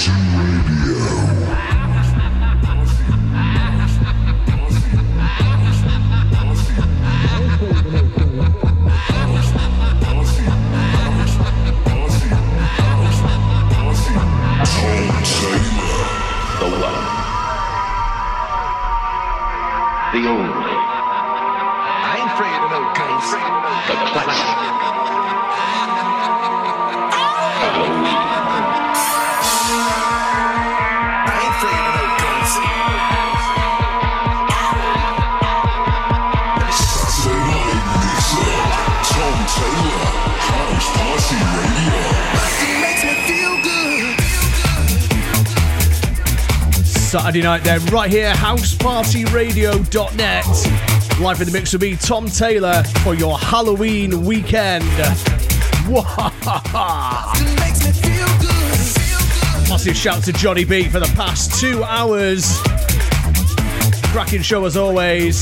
Fusion Radio. Saturday night then, right here, housepartyradio.net. Live in the mix with me, Tom Taylor, for your Halloween weekend. Massive shout to Johnny B for the past two hours. Cracking show as always.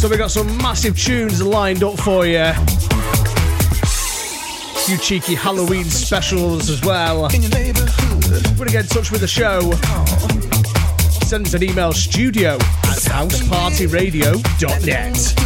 So we got some massive tunes lined up for you. A few cheeky Halloween specials as well want to get in touch with the show, send us an email studio at housepartyradio.net.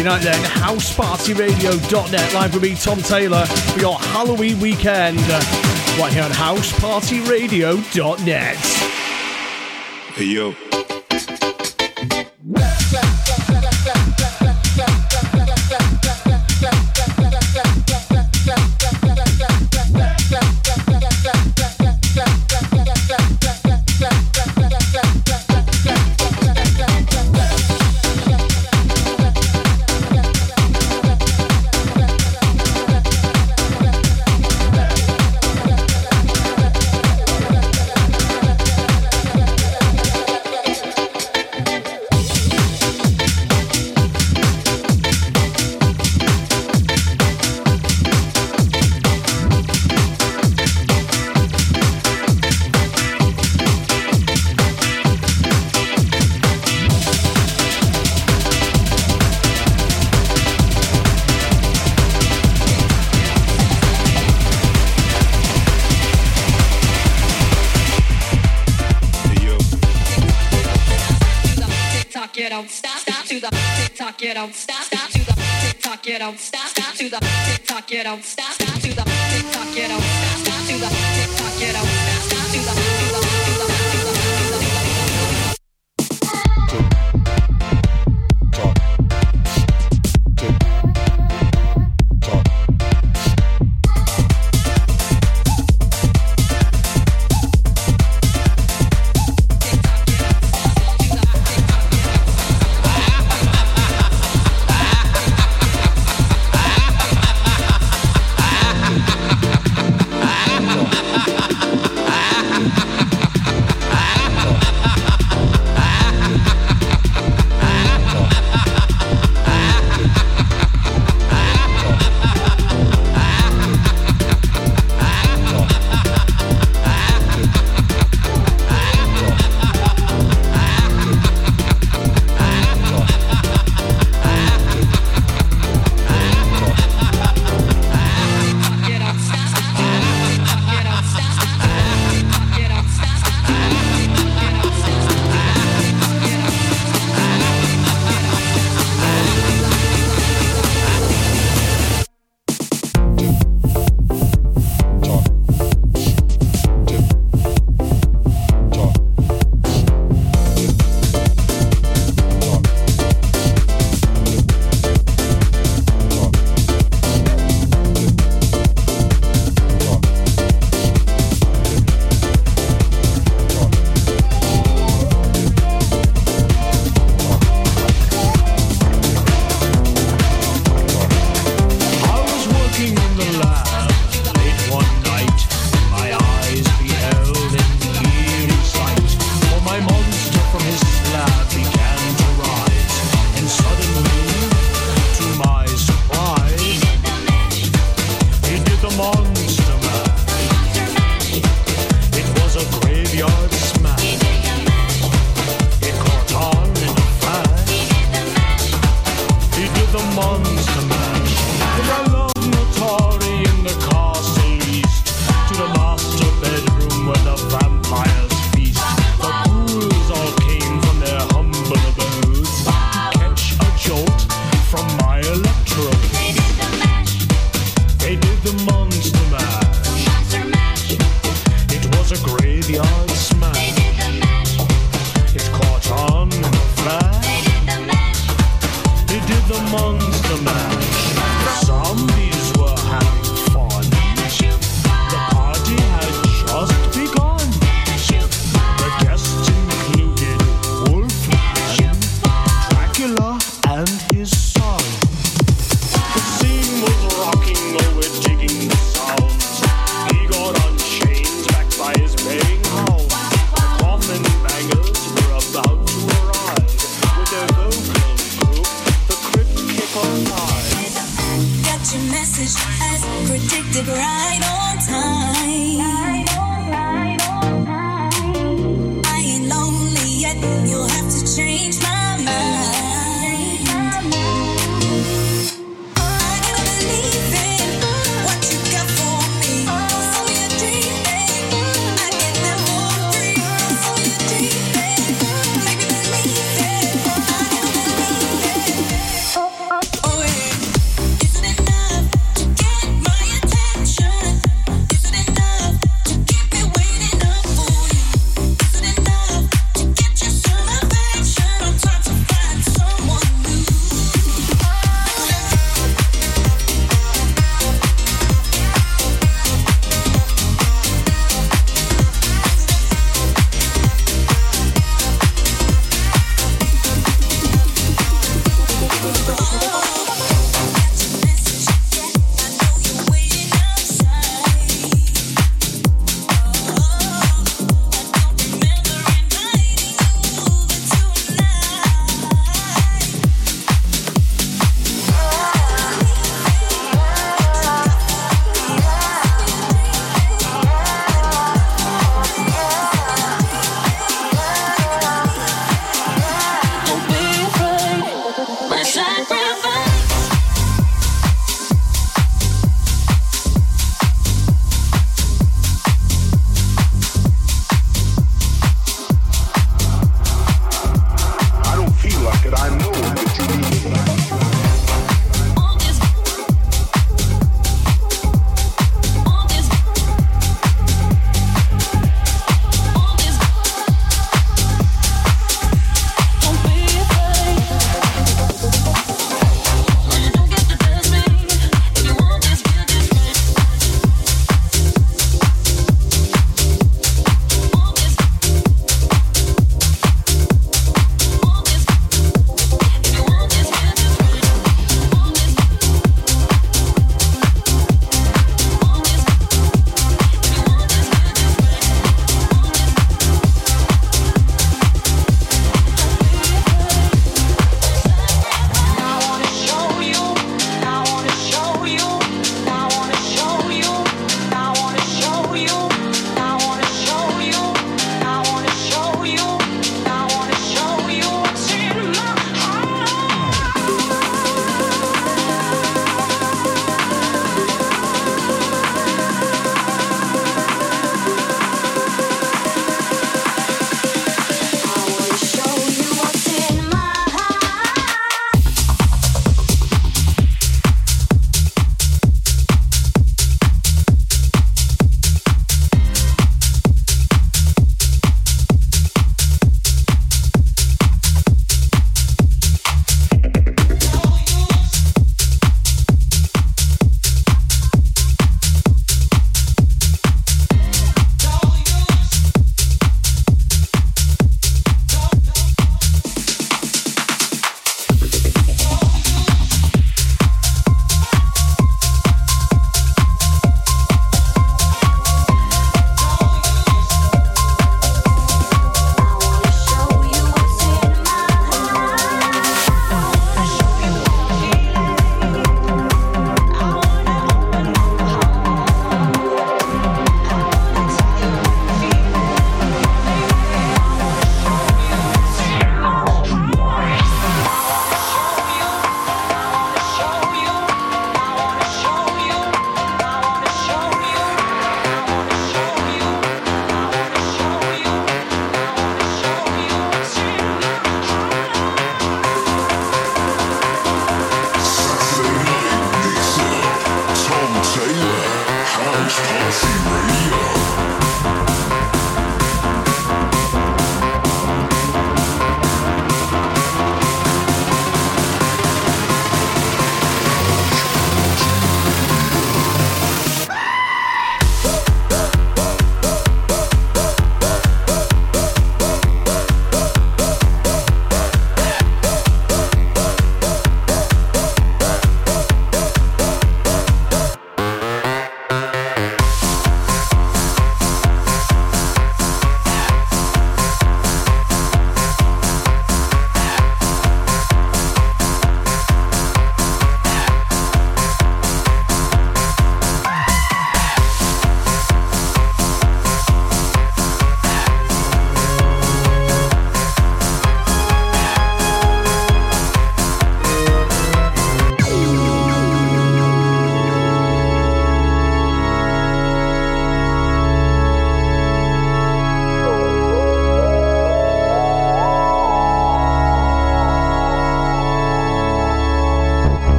Saturday night then. HousePartyRadio.net live with me, Tom Taylor, for your Halloween weekend. Right here on HousePartyRadio.net. Hey yo. tock, you don't stop, stop to the tick tock, you don't stop, stop to the tick tock, you don't stop, stop to the tick tock, you don't stop, stop to the tick tock, you don't stop.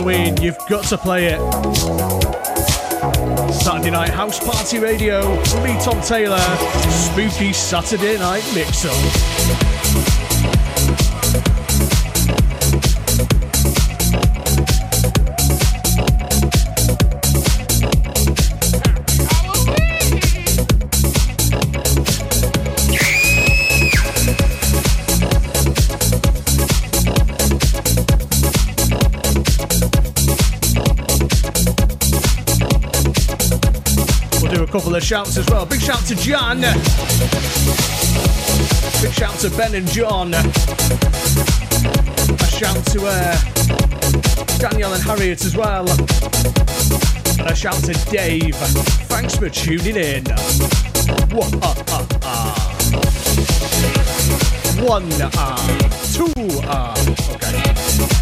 Halloween, you've got to play it. Saturday Night House Party Radio me, Tom Taylor. Spooky Saturday Night Mix couple of shouts as well. Big shout to Jan. Big shout to Ben and John. A shout to uh, and Harriet as well. And a shout to Dave. Thanks for tuning in. One ah, two ah.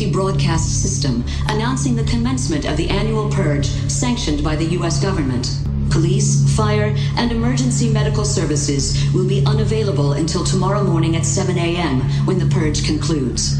emergency broadcast system announcing the commencement of the annual purge sanctioned by the U.S. government. Police, fire, and emergency medical services will be unavailable until tomorrow morning at 7 a.m. when the purge concludes.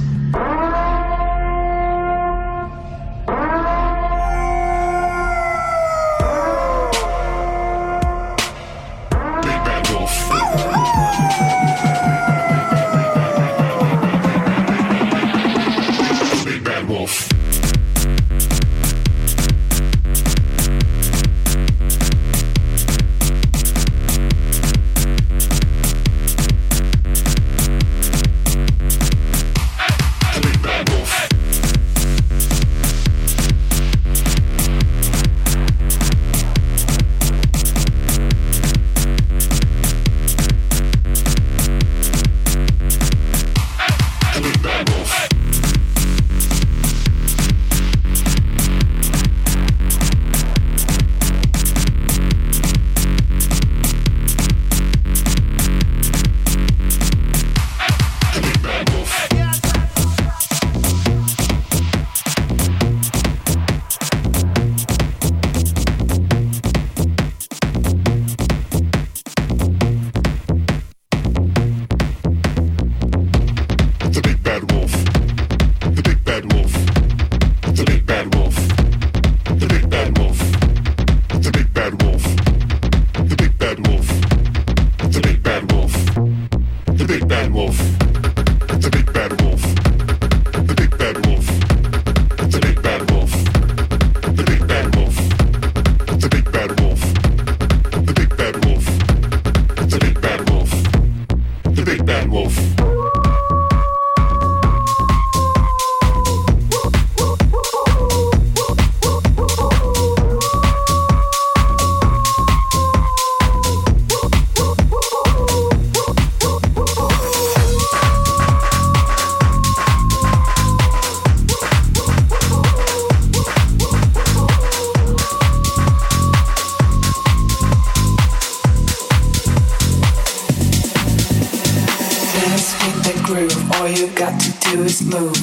move,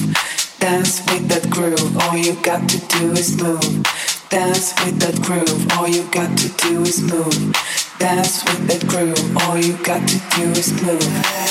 dance with that groove. All you got to do is move, dance with that groove. All you got to do is move, dance with that groove. All you got to do is move.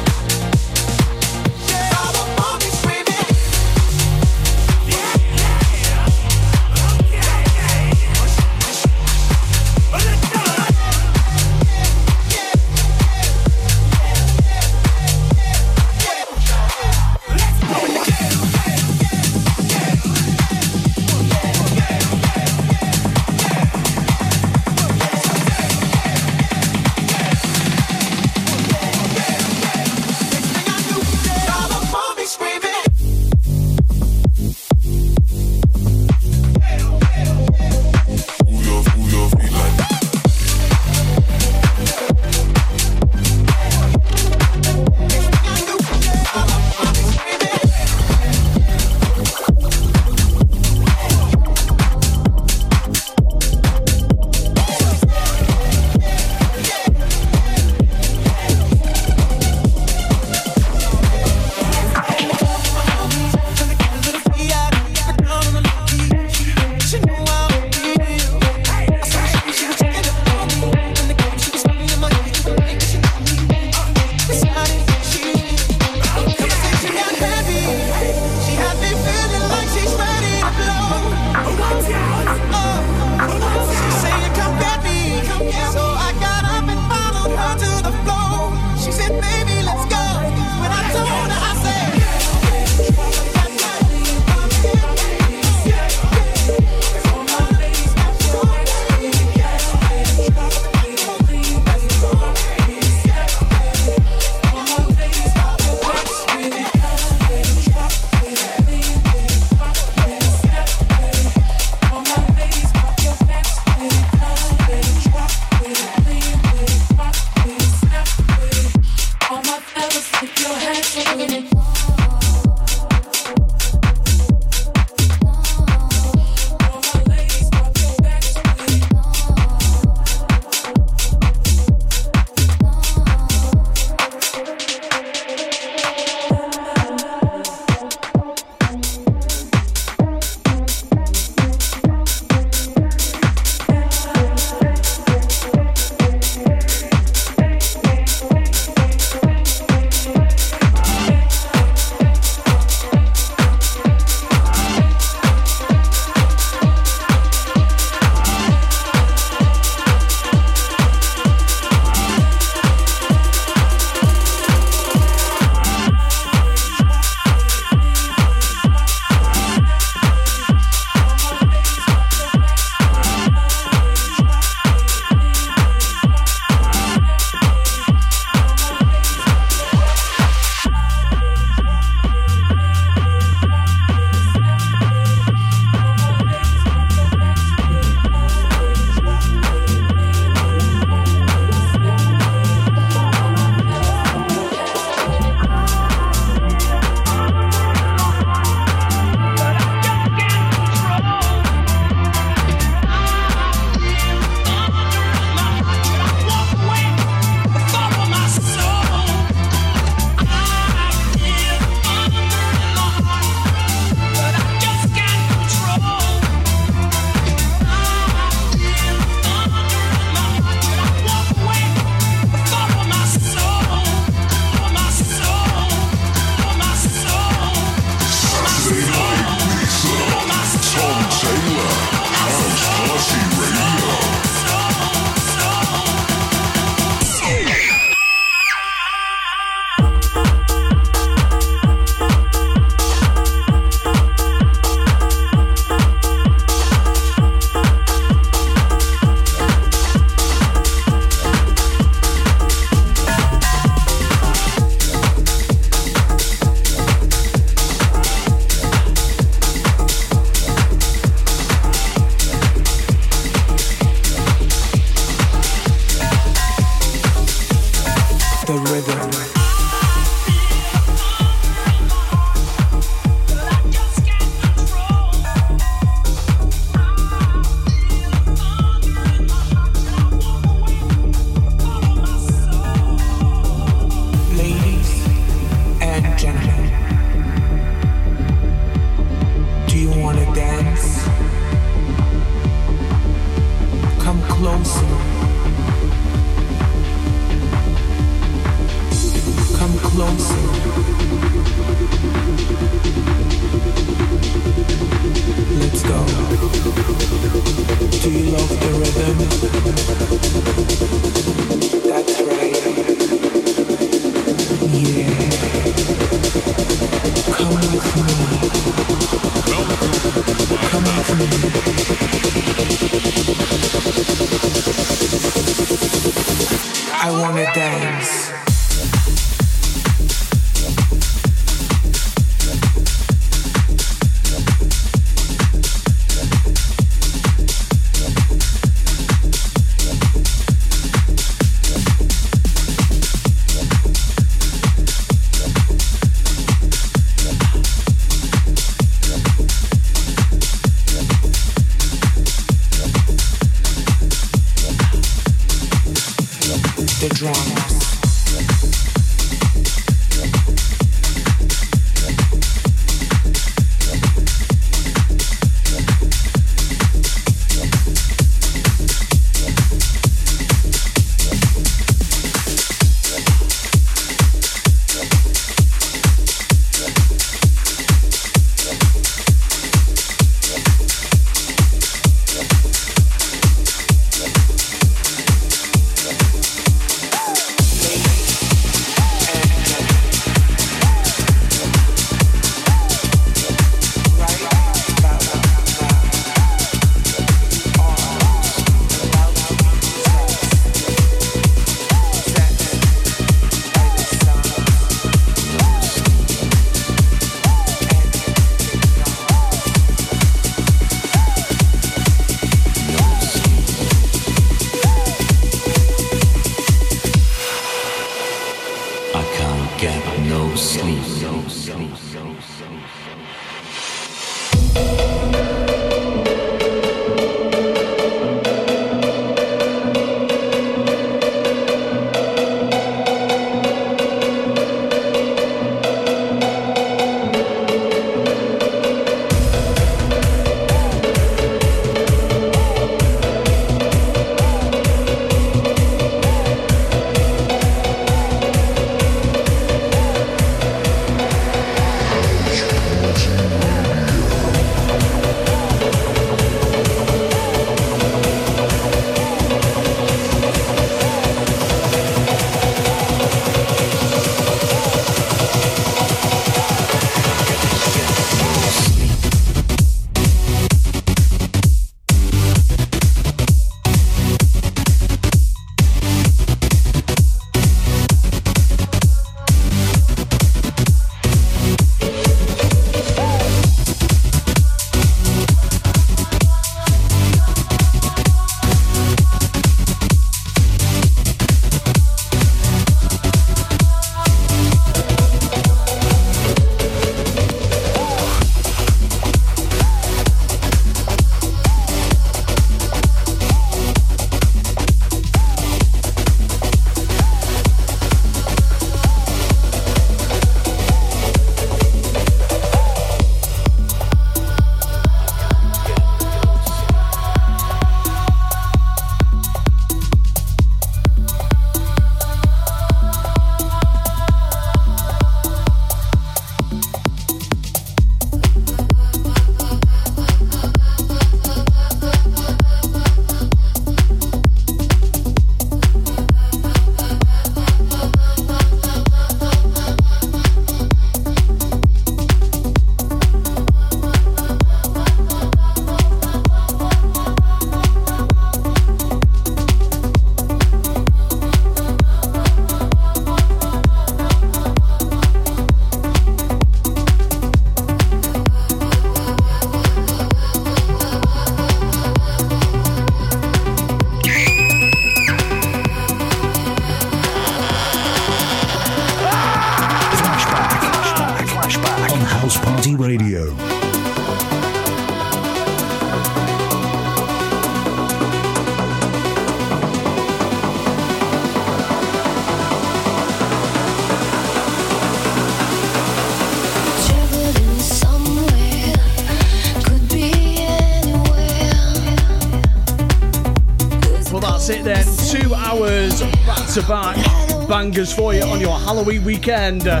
bangers for you on your Halloween weekend. Uh,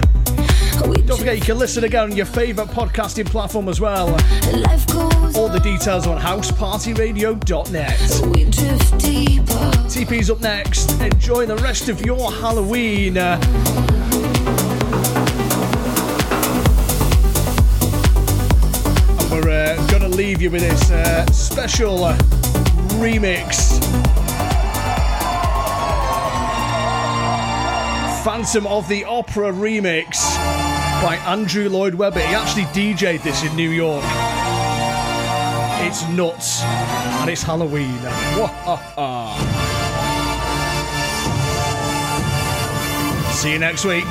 don't forget you can listen again on your favourite podcasting platform as well. All the details on housepartyradio.net. TP's up next. Enjoy the rest of your Halloween. Uh, and we're uh, gonna leave you with this uh, special uh, remix Phantom of the Opera remix by Andrew Lloyd Webber. He actually DJ'd this in New York. It's nuts, and it's Halloween. See you next week.